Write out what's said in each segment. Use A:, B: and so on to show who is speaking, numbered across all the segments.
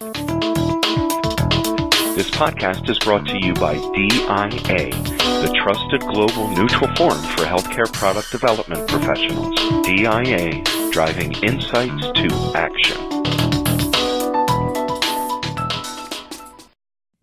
A: This podcast is brought to you by DIA, the trusted global neutral forum for healthcare product development professionals. DIA, driving insights to action.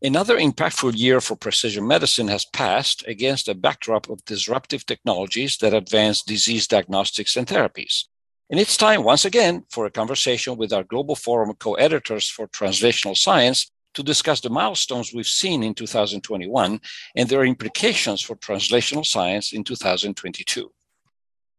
B: Another impactful year for precision medicine has passed against a backdrop of disruptive technologies that advance disease diagnostics and therapies. And it's time once again for a conversation with our Global Forum co editors for translational science to discuss the milestones we've seen in 2021 and their implications for translational science in 2022.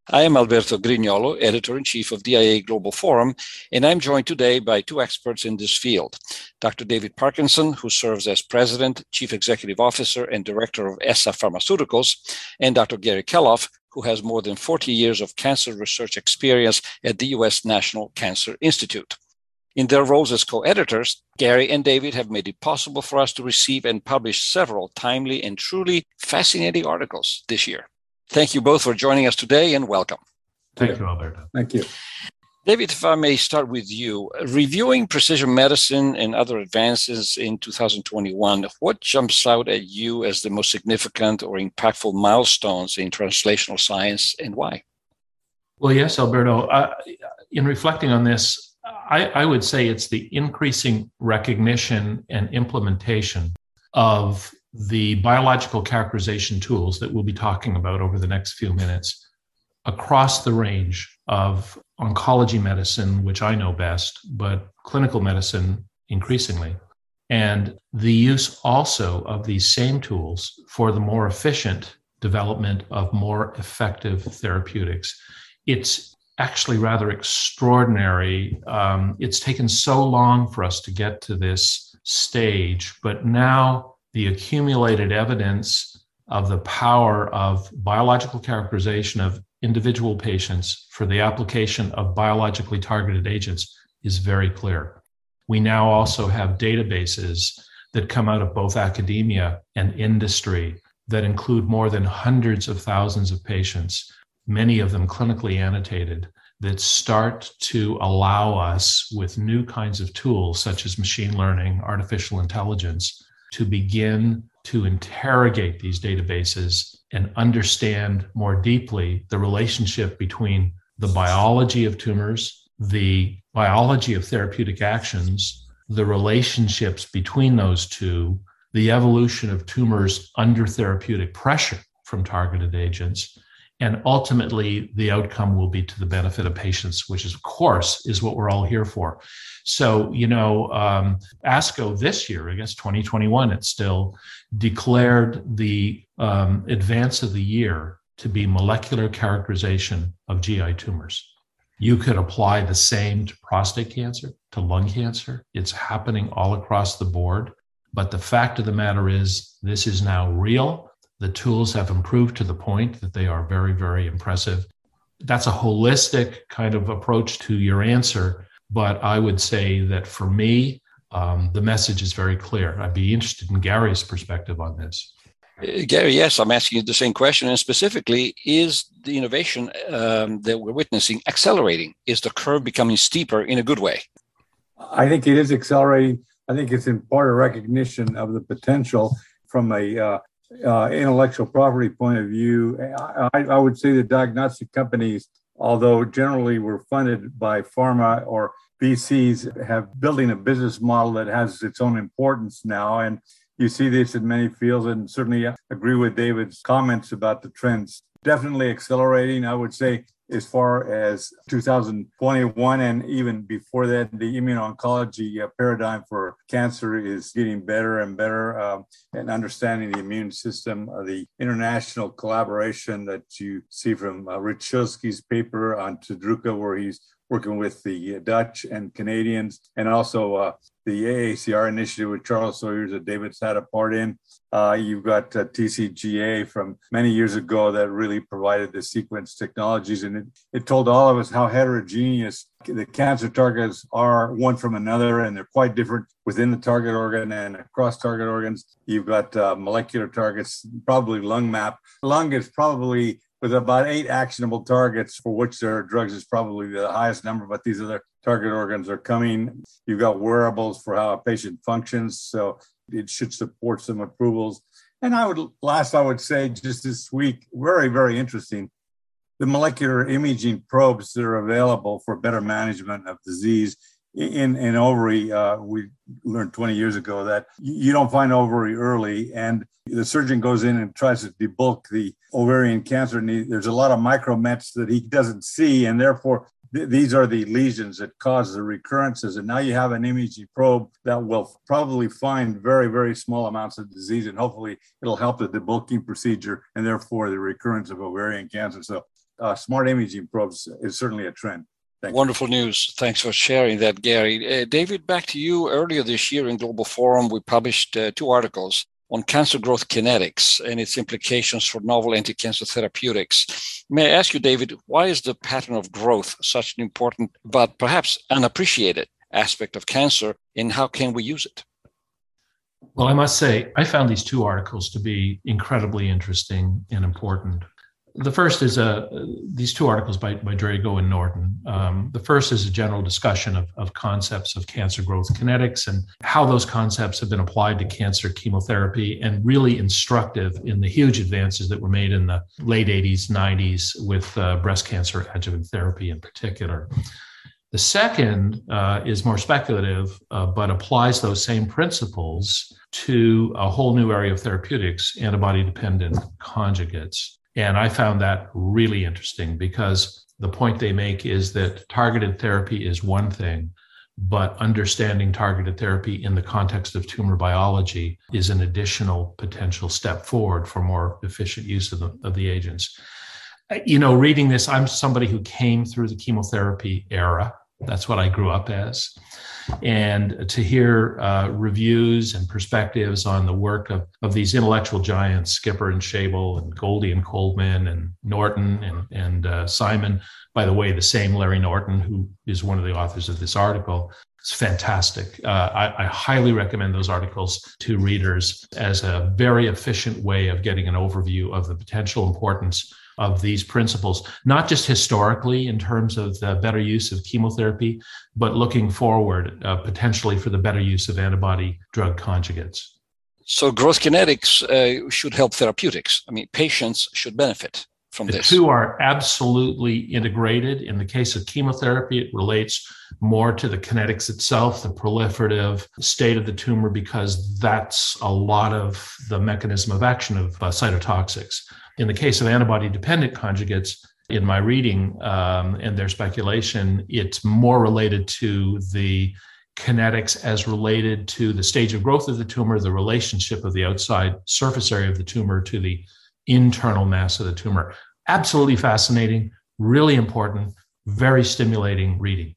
B: I am Alberto Grignolo, editor in chief of DIA Global Forum, and I'm joined today by two experts in this field Dr. David Parkinson, who serves as president, chief executive officer, and director of ESSA Pharmaceuticals, and Dr. Gary Kelloff, who has more than 40 years of cancer research experience at the U.S. National Cancer Institute. In their roles as co editors, Gary and David have made it possible for us to receive and publish several timely and truly fascinating articles this year. Thank you both for joining us today and welcome.
C: Thank you, Alberto.
D: Thank you.
B: David, if I may start with you, reviewing precision medicine and other advances in 2021, what jumps out at you as the most significant or impactful milestones in translational science and why?
C: Well, yes, Alberto. Uh, in reflecting on this, I, I would say it's the increasing recognition and implementation of the biological characterization tools that we'll be talking about over the next few minutes across the range of oncology medicine, which I know best, but clinical medicine increasingly. And the use also of these same tools for the more efficient development of more effective therapeutics. It's actually rather extraordinary. Um, it's taken so long for us to get to this stage, but now the accumulated evidence of the power of biological characterization of individual patients for the application of biologically targeted agents is very clear. We now also have databases that come out of both academia and industry that include more than hundreds of thousands of patients, many of them clinically annotated, that start to allow us with new kinds of tools such as machine learning, artificial intelligence, to begin to interrogate these databases and understand more deeply the relationship between the biology of tumors, the biology of therapeutic actions, the relationships between those two, the evolution of tumors under therapeutic pressure from targeted agents, and ultimately the outcome will be to the benefit of patients which is, of course is what we're all here for. So you know um, asco this year i guess 2021 it's still declared the um, advance of the year to be molecular characterization of gi tumors. You could apply the same to prostate cancer to lung cancer. It's happening all across the board. But the fact of the matter is this is now real the tools have improved to the point that they are very, very impressive. That's a holistic kind of approach to your answer. But I would say that for me, um, the message is very clear. I'd be interested in Gary's perspective on this.
B: Uh, Gary, yes, I'm asking you the same question. And specifically, is the innovation um, that we're witnessing accelerating? Is the curve becoming steeper in a good way?
D: I think it is accelerating. I think it's in part a recognition of the potential from a uh, uh, intellectual property point of view, I, I, would say the diagnostic companies, although generally were funded by pharma or VCs, have building a business model that has its own importance now. And you see this in many fields, and certainly agree with David's comments about the trends. Definitely accelerating. I would say as far as 2021 and even before that, the immuno-oncology uh, paradigm for cancer is getting better and better. Um, and understanding the immune system, uh, the international collaboration that you see from uh, Rich Schilsky's paper on Tadruka, where he's working with the Dutch and Canadians, and also uh, the AACR initiative with Charles Sawyers that David's had a part in. Uh, you've got uh, TCGA from many years ago that really provided the sequence technologies, and it, it told all of us how heterogeneous the cancer targets are one from another, and they're quite different within the target organ and across target organs. You've got uh, molecular targets, probably lung map. Lung is probably with about eight actionable targets for which there are drugs is probably the highest number, but these other target organs are coming. You've got wearables for how a patient functions. So it should support some approvals. And I would, last, I would say just this week, very, very interesting. The molecular imaging probes that are available for better management of disease in, in ovary, uh, we learned 20 years ago that you don't find ovary early, and the surgeon goes in and tries to debulk the ovarian cancer. And he, there's a lot of micromets that he doesn't see, and therefore th- these are the lesions that cause the recurrences. And now you have an imaging probe that will probably find very, very small amounts of disease, and hopefully it'll help the debulking procedure and therefore the recurrence of ovarian cancer. So, uh, smart imaging probes is certainly a trend.
B: Wonderful news. Thanks for sharing that, Gary. Uh, David, back to you. Earlier this year in Global Forum, we published uh, two articles on cancer growth kinetics and its implications for novel anti-cancer therapeutics. May I ask you, David, why is the pattern of growth such an important but perhaps unappreciated aspect of cancer, and how can we use it?
C: Well, I must say, I found these two articles to be incredibly interesting and important the first is uh, these two articles by, by Drago and Norton. Um, the first is a general discussion of, of concepts of cancer growth kinetics and how those concepts have been applied to cancer chemotherapy and really instructive in the huge advances that were made in the late 80s, 90s with uh, breast cancer adjuvant therapy in particular. The second uh, is more speculative, uh, but applies those same principles to a whole new area of therapeutics, antibody dependent conjugates. And I found that really interesting because the point they make is that targeted therapy is one thing, but understanding targeted therapy in the context of tumor biology is an additional potential step forward for more efficient use of the, of the agents. Uh, you know, reading this, I'm somebody who came through the chemotherapy era. That's what I grew up as and to hear uh, reviews and perspectives on the work of, of these intellectual giants, Skipper and Schabel and Goldie and Coldman and Norton and, and uh, Simon. By the way, the same Larry Norton, who is one of the authors of this article, it's fantastic. Uh, I, I, highly recommend those articles to readers as a very efficient way of getting an overview of the potential importance of these principles, not just historically in terms of the better use of chemotherapy, but looking forward uh, potentially for the better use of antibody drug conjugates.
B: So, growth kinetics uh, should help therapeutics. I mean, patients should benefit from
C: the
B: this.
C: two are absolutely integrated. In the case of chemotherapy, it relates more to the kinetics itself, the proliferative state of the tumor, because that's a lot of the mechanism of action of uh, cytotoxics. In the case of antibody dependent conjugates, in my reading um, and their speculation, it's more related to the kinetics as related to the stage of growth of the tumor, the relationship of the outside surface area of the tumor to the internal mass of the tumor. Absolutely fascinating, really important, very stimulating reading.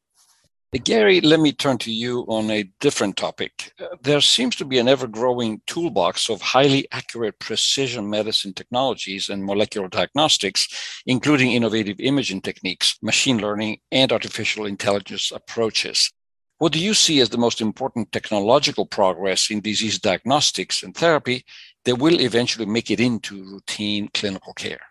B: Gary, let me turn to you on a different topic. Uh, there seems to be an ever growing toolbox of highly accurate precision medicine technologies and molecular diagnostics, including innovative imaging techniques, machine learning, and artificial intelligence approaches. What do you see as the most important technological progress in disease diagnostics and therapy that will eventually make it into routine clinical care?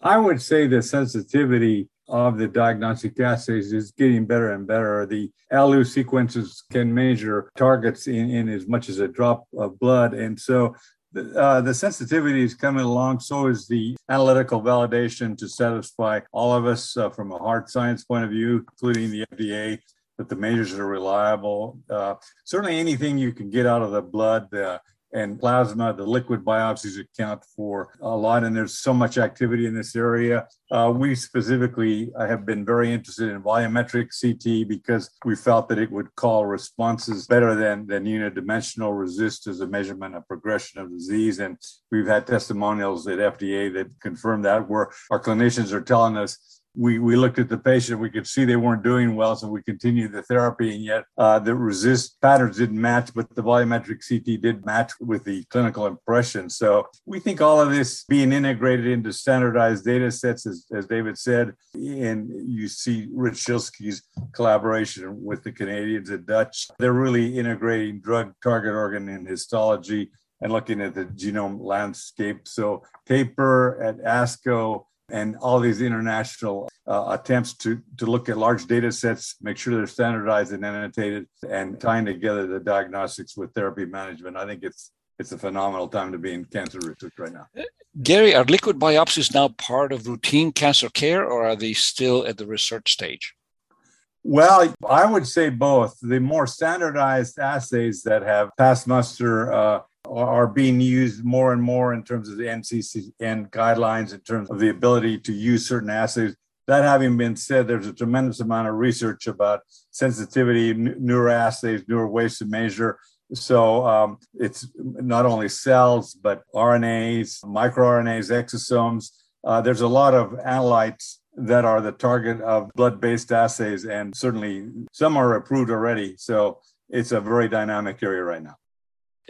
D: I would say the sensitivity of the diagnostic assays is getting better and better. The ALU sequences can measure targets in, in as much as a drop of blood. And so the, uh, the sensitivity is coming along. So is the analytical validation to satisfy all of us uh, from a hard science point of view, including the FDA, that the measures are reliable. Uh, certainly anything you can get out of the blood uh, and plasma, the liquid biopsies account for a lot, and there's so much activity in this area. Uh, we specifically have been very interested in volumetric CT because we felt that it would call responses better than, than unidimensional RECIST as a measurement of progression of disease. And we've had testimonials at FDA that confirm that, where our clinicians are telling us we, we looked at the patient, we could see they weren't doing well, so we continued the therapy, and yet uh, the RECIST patterns didn't match, but the volumetric CT did match with the clinical impression. So we think all of this being integrated into standardized data sets, as, as David said, and you see Rich collaboration with the Canadians and Dutch, they're really integrating drug target organ and histology and looking at the genome landscape. So paper at ASCO and all these international uh, attempts to, to look at large data sets, make sure they're standardized and annotated, and tying together the diagnostics with therapy management. I think it's it's a phenomenal time to be in cancer research right now.
B: Gary, are liquid biopsies now part of routine cancer care, or are they still at the research stage?
D: Well, I would say both. The more standardized assays that have passed muster uh, are being used more and more in terms of the NCCN guidelines, in terms of the ability to use certain assays. That having been said, there's a tremendous amount of research about sensitivity, n- newer assays, newer ways to measure. So um, it's not only cells, but RNAs, microRNAs, exosomes. Uh, there's a lot of analytes that are the target of blood based assays, and certainly some are approved already. So it's a very dynamic area right now.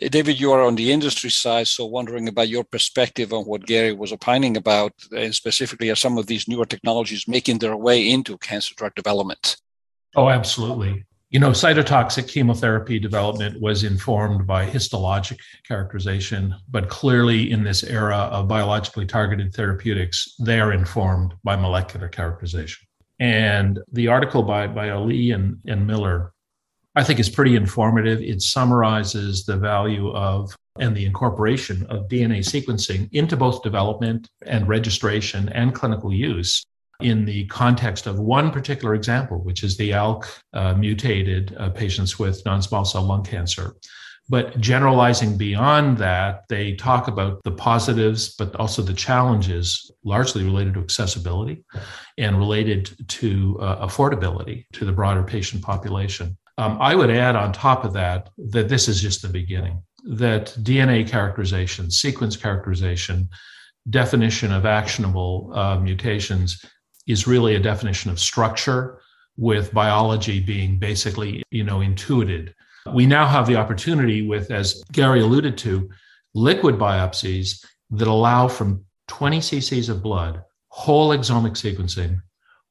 B: Uh, David, you are on the industry side, so wondering about your perspective on what Gary was opining about, and specifically are some of these newer technologies making their way into cancer drug development?
C: Oh, absolutely. You know, cytotoxic chemotherapy development was informed by histologic characterization, but clearly in this era of biologically targeted therapeutics, they are informed by molecular characterization. And the article by, by Ali and, and Miller I think is pretty informative. It summarizes the value of and the incorporation of DNA sequencing into both development and registration and clinical use in the context of one particular example, which is the ALK uh, mutated uh, patients with non small cell lung cancer. But generalizing beyond that, they talk about the positives, but also the challenges, largely related to accessibility and related to uh, affordability to the broader patient population. Um, I would add on top of that that this is just the beginning, that DNA characterization, sequence characterization, definition of actionable uh, mutations is really a definition of structure with biology being basically you know intuited. We now have the opportunity with as gary alluded to liquid biopsies that allow from 20 cc's of blood whole exomic sequencing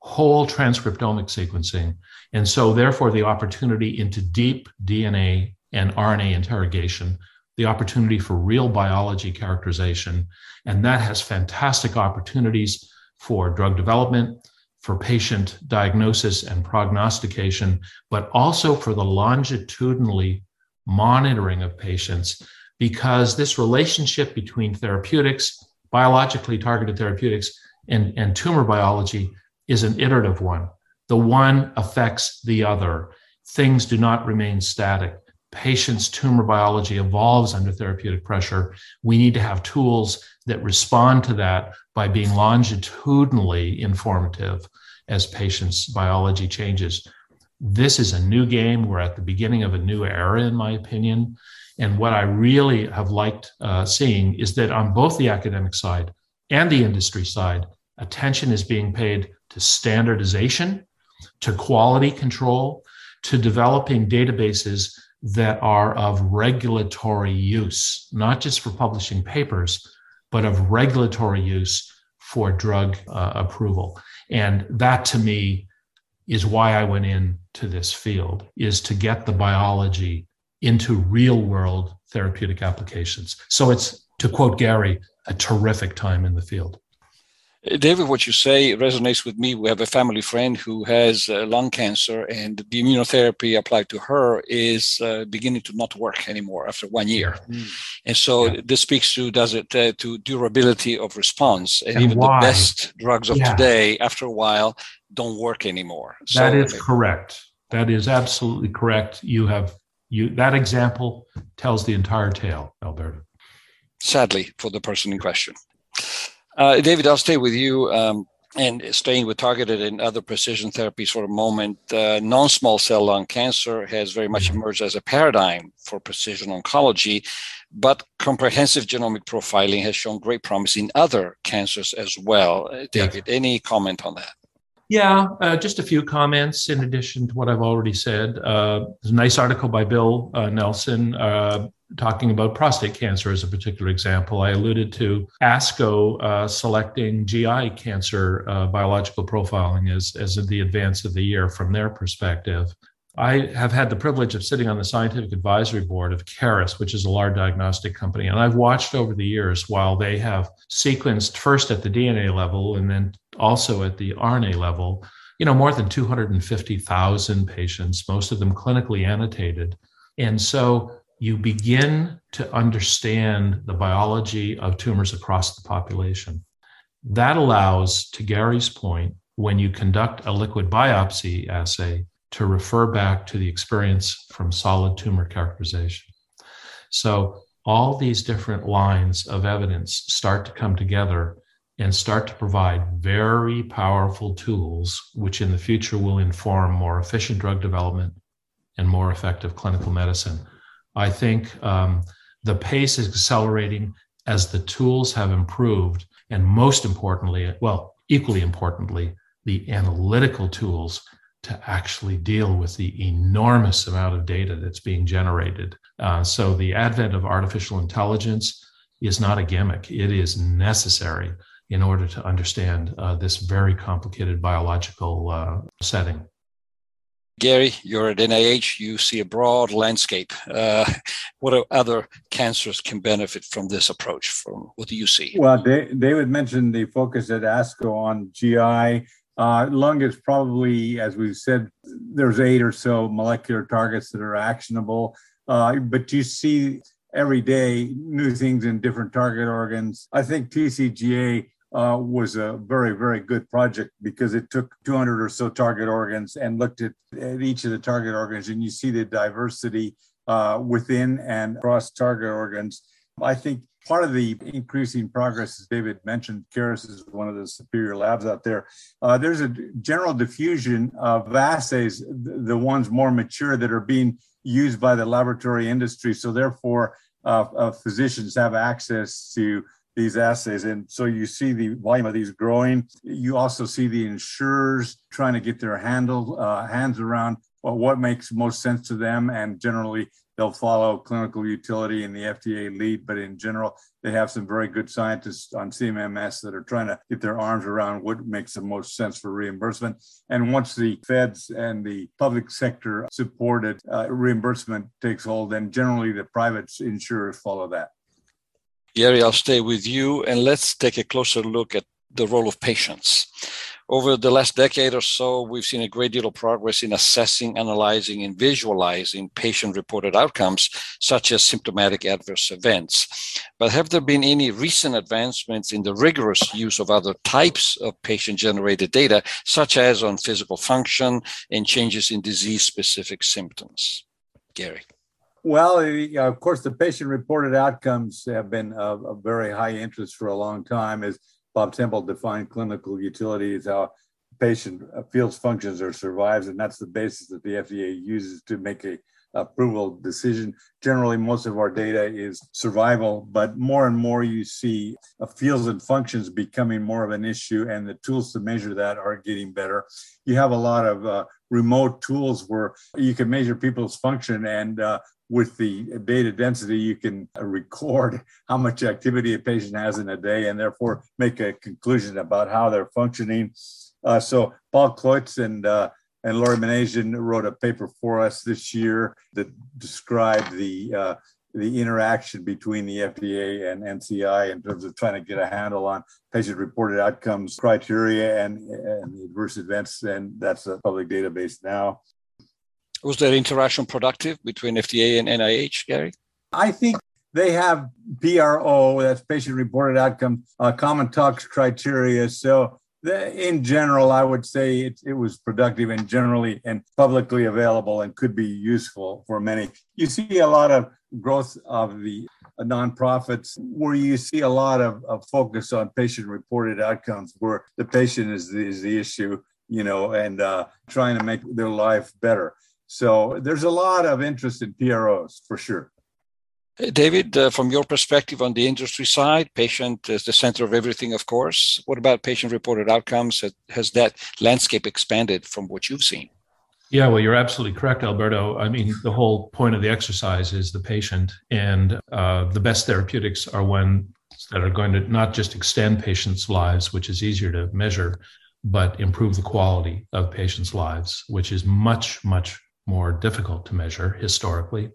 C: whole transcriptomic sequencing. And so, therefore, the opportunity into deep DNA and RNA interrogation, the opportunity for real biology characterization. And that has fantastic opportunities for drug development, for patient diagnosis and prognostication, but also for the longitudinally monitoring of patients, because this relationship between therapeutics, biologically targeted therapeutics, and, and tumor biology is an iterative one. The one affects the other. Things do not remain static. Patients' tumor biology evolves under therapeutic pressure. We need to have tools that respond to that by being longitudinally informative as patients' biology changes. This is a new game. We're at the beginning of a new era, in my opinion. And what I really have liked uh, seeing is that on both the academic side and the industry side, attention is being paid to standardization, to quality control, to developing databases that are of regulatory use, not just for publishing papers, but of regulatory use for drug uh, approval. And that to me is why I went into this field is to get the biology into real world therapeutic applications. So it's to quote Gary, a terrific time in the field.
B: David, what you say resonates with me. We have a family friend who has uh, lung cancer, and the immunotherapy applied to her is uh, beginning to not work anymore after one year. Mm. And so yeah. this speaks to does it uh, to durability of response, and, and even why? the best drugs of yeah. today, after a while, don't work anymore.
C: That so, is correct. That is absolutely correct. You have you that example tells the entire tale, Alberto.
B: Sadly, for the person in question. Uh, David, I'll stay with you. Um, and staying with targeted and other precision therapies for a moment, uh, non small cell lung cancer has very much mm-hmm. emerged as a paradigm for precision oncology, but comprehensive genomic profiling has shown great promise in other cancers as well. Uh, David, yes. any comment on that?
C: Yeah, uh, just a few comments in addition to what I've already said. Uh, a nice article by Bill uh, Nelson uh, talking about prostate cancer as a particular example. I alluded to ASCO uh, selecting GI cancer uh, biological profiling as, as the advance of the year from their perspective. I have had the privilege of sitting on the scientific advisory board of Caris, which is a large diagnostic company. And I've watched over the years while they have sequenced first at the DNA level and then also at the RNA level, you know, more than 250,000 patients, most of them clinically annotated. And so you begin to understand the biology of tumors across the population. That allows, to Gary's point, when you conduct a liquid biopsy assay, to refer back to the experience from solid tumor characterization. So all these different lines of evidence start to come together and start to provide very powerful tools, which in the future will inform more efficient drug development and more effective clinical medicine. I think um, the pace is accelerating as the tools have improved. And most importantly, well, equally importantly, the analytical tools to actually deal with the enormous amount of data that's being generated. Uh, so the advent of artificial intelligence is not a gimmick, it is necessary in order to understand uh, this very complicated biological uh, setting.
B: Gary, you're at NIH, you see a broad landscape. Uh, what other cancers can benefit from this approach? From what do you see?
D: Well, David mentioned the focus at ASCO on GI uh, lung is probably, as we've said, there's eight or so molecular targets that are actionable. Uh, but you see every day new things in different target organs. I think TCGA uh, was a very, very good project because it took 200 or so target organs and looked at, at each of the target organs, and you see the diversity uh, within and across target organs. I think part of the increasing progress, as David mentioned, Caris is one of the superior labs out there. Uh, there's a general diffusion of assays, the ones more mature that are being used by the laboratory industry. So therefore, uh, uh, physicians have access to these assays. And so you see the volume of these growing. You also see the insurers trying to get their handle, uh, hands around well, what makes most sense to them. And generally, they'll follow clinical utility and the FDA lead. But in general, they have some very good scientists on CMMS that are trying to get their arms around what makes the most sense for reimbursement. And once the feds and the public sector supported uh, reimbursement takes hold, then generally the private insurers follow that.
B: Gary, I'll stay with you and let's take a closer look at the role of patients. Over the last decade or so, we've seen a great deal of progress in assessing, analyzing, and visualizing patient reported outcomes, such as symptomatic adverse events. But have there been any recent advancements in the rigorous use of other types of patient generated data, such as on physical function and changes in disease specific symptoms? Gary.
D: Well, of course, the patient reported outcomes have been of, of very high interest for a long time. As Bob Temple defined clinical utility as how patient uh, feels, functions, or survives, and that's the basis that the FDA uses to make a approval decision. Generally, most of our data is survival, but more and more you see uh, feels and functions becoming more of an issue, and the tools to measure that are getting better. You have a lot of uh, remote tools where you can measure people's function and uh, with the data density, you can record how much activity a patient has in a day and therefore make a conclusion about how they're functioning. Uh, so Paul Kluetz and uh, and Lori Minasian wrote a paper for us this year that described the uh, the interaction between the FDA and NCI in terms of trying to get a handle on patient-reported outcomes criteria and, and adverse events, and that's a public database now.
B: Was that interaction productive between FDA and NIH, Gary?
D: I think they have PRO, that's patient reported outcome, uh, common tox criteria. So, in general, I would say it, it was productive and generally and publicly available and could be useful for many. You see a lot of growth of the nonprofits where you see a lot of, of focus on patient reported outcomes where the patient is the, is the issue, you know, and uh, trying to make their life better. So there's a lot of interest in PROs for sure.
B: David, uh, from your perspective on the industry side, patient is the center of everything, of course. What about patient reported outcomes? Has that landscape expanded from what you've seen?
C: Yeah, well, you're absolutely correct, Alberto. I mean, the whole point of the exercise is the patient, and uh, the best therapeutics are ones that are going to not just extend patients' lives, which is easier to measure, but improve the quality of patients' lives, which is much, much more difficult to measure historically.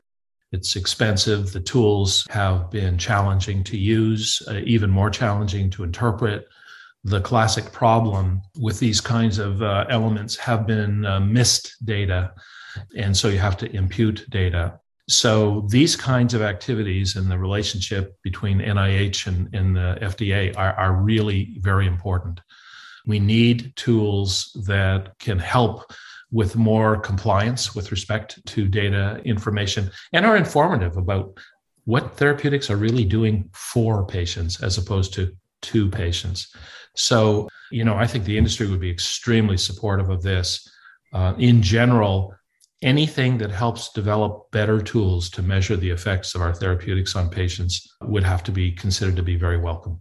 C: It's expensive. The tools have been challenging to use, uh, even more challenging to interpret. The classic problem with these kinds of uh, elements have been uh, missed data. And so you have to impute data. So these kinds of activities and the relationship between NIH and, and the FDA are, are really very important. We need tools that can help with more compliance with respect to data information and are informative about what therapeutics are really doing for patients as opposed to to patients. So, you know, I think the industry would be extremely supportive of this. Uh, in general, anything that helps develop better tools to measure the effects of our therapeutics on patients would have to be considered to be very welcome.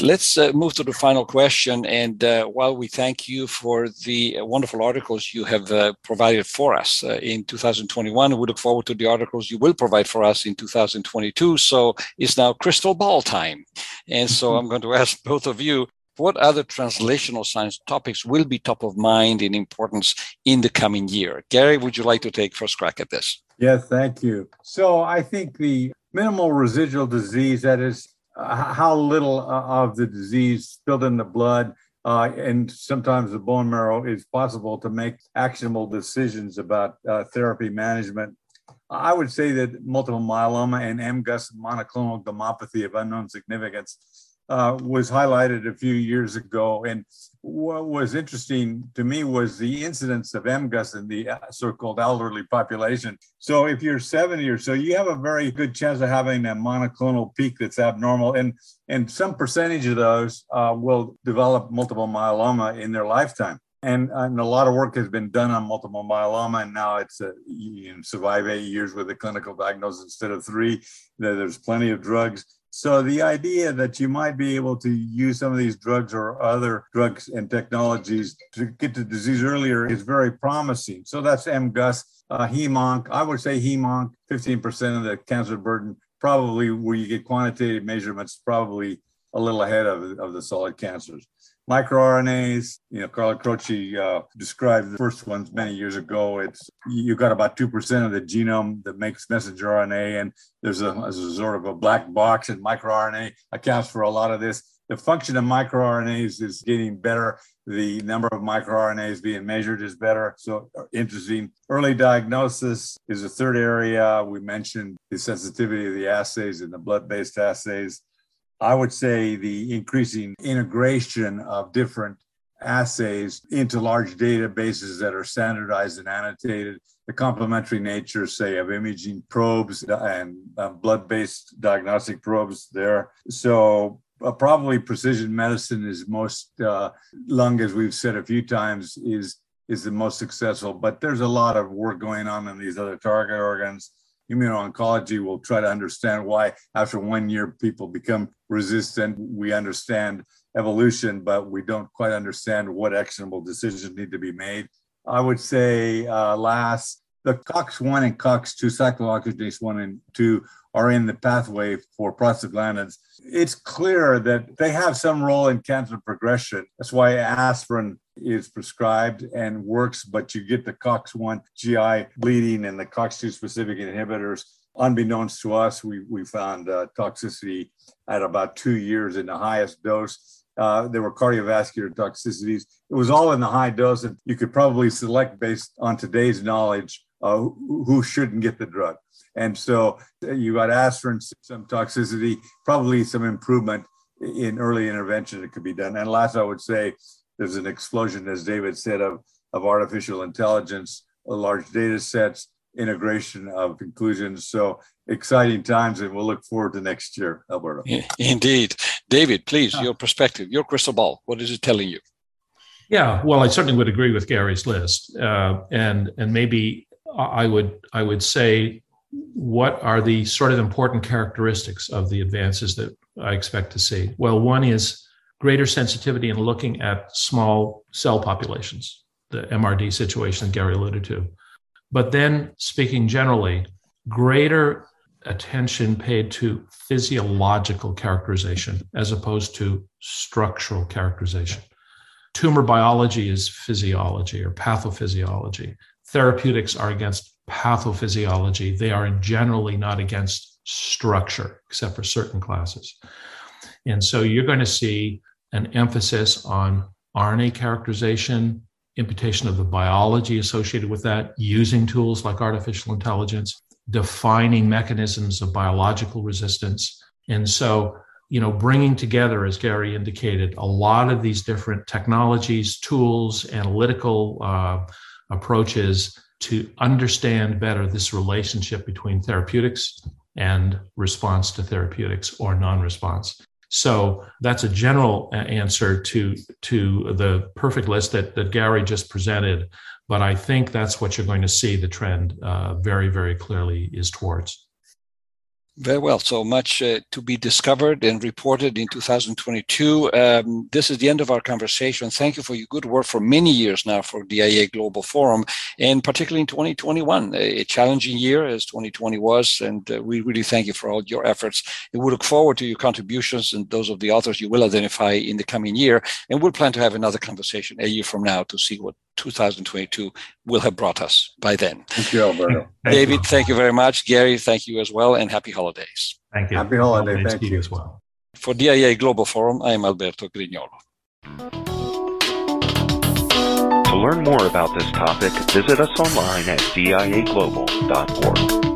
B: Let's uh, move to the final question. And uh, while we thank you for the wonderful articles you have uh, provided for us uh, in 2021, we look forward to the articles you will provide for us in 2022. So it's now crystal ball time. And so I'm going to ask both of you what other translational science topics will be top of mind in importance in the coming year? Gary, would you like to take first crack at this?
D: Yes, thank you. So I think the minimal residual disease, that is uh, how little uh, of the disease spilled in the blood uh, and sometimes the bone marrow is possible to make actionable decisions about uh, therapy management. I would say that multiple myeloma and MGUS monoclonal gammopathy of unknown significance uh, was highlighted a few years ago. And what was interesting to me was the incidence of MGUS in the uh, so-called elderly population. So if you're 70 or so, you have a very good chance of having a monoclonal peak that's abnormal. And, and some percentage of those uh, will develop multiple myeloma in their lifetime. And, and, a lot of work has been done on multiple myeloma, and now it's a, you can survive eight years with a clinical diagnosis instead of three. There's plenty of drugs. So the idea that you might be able to use some of these drugs or other drugs and technologies to get the disease earlier is very promising. So that's MGUS, uh, HEMONC. I would say HEMONC, 15% of the cancer burden, probably where you get quantitative measurements, probably a little ahead of, of the solid cancers microRNAs. You know, Carlo Croce uh, described the first ones many years ago. It's you got about two percent of the genome that makes messenger RNA, and there's a, there's a sort of a black box, and microRNA accounts for a lot of this. The function of microRNAs is getting better. The number of microRNAs being measured is better. So interesting. Early diagnosis is a third area. We mentioned the sensitivity of the assays and the blood-based assays. I would say the increasing integration of different assays into large databases that are standardized and annotated, the complementary nature, say, of imaging probes and uh, blood based diagnostic probes there. So, uh, probably precision medicine is most, uh, lung, as we've said a few times, is is the most successful. But there's a lot of work going on in these other target organs immuno-oncology will try to understand why after one year people become resistant. We understand evolution, but we don't quite understand what actionable decisions need to be made. I would say uh, last, the COX-1 and COX-2, cyclooxygenase 1 and 2, are in the pathway for prostaglandins. It's clear that they have some role in cancer progression. That's why aspirin is prescribed and works, but you get the COX1 GI bleeding and the COX2 specific inhibitors. Unbeknownst to us, we, we found uh, toxicity at about two years in the highest dose. Uh, there were cardiovascular toxicities. It was all in the high dose, and you could probably select based on today's knowledge uh, who shouldn't get the drug. And so uh, you got aspirin, some toxicity, probably some improvement in early intervention that could be done. And last, I would say there's an explosion, as David said, of, of artificial intelligence, large data sets, integration of conclusions. So exciting times, and we'll look forward to next year, Alberto.
B: Indeed. David, please, your perspective, your crystal ball, what is it telling you?
C: Yeah, well, I certainly would agree with Gary's list, uh, and and maybe I would I would say what are the sort of important characteristics of the advances that I expect to see? Well, one is greater sensitivity in looking at small cell populations, the MRD situation that Gary alluded to. But then, speaking generally, greater attention paid to physiological characterization as opposed to structural characterization. Tumor biology is physiology or pathophysiology. therapeutics are against pathophysiology. They are generally not against structure, except for certain classes. And so you're going to see an emphasis on RNA characterization, imputation of the biology associated with that, using tools like artificial intelligence, defining mechanisms of biological resistance. And so, you know, bringing together, as Gary indicated, a lot of these different technologies, tools, analytical uh, approaches to understand better this relationship between therapeutics and response to therapeutics or non response. So that's a general answer to, to the perfect list that, that Gary just presented. But I think that's what you're going to see the trend uh, very, very clearly is towards.
B: Very well. So much uh, to be discovered and reported in 2022. Um, this is the end of our conversation. Thank you for your good work for many years now for DIA Global Forum, and particularly in 2021, a challenging year as 2020 was. And uh, we really thank you for all your efforts. And we look forward to your contributions and those of the authors you will identify in the coming year. And we'll plan to have another conversation a year from now to see what 2022 will have brought us by then.
D: Thank you, Alberto.
B: David, thank you very much. Gary, thank you as well, and happy holidays.
C: Thank you.
D: Happy holiday. Thank you
C: as well.
B: For DIA Global Forum, I am Alberto Grignolo.
A: To learn more about this topic, visit us online at diaglobal.org.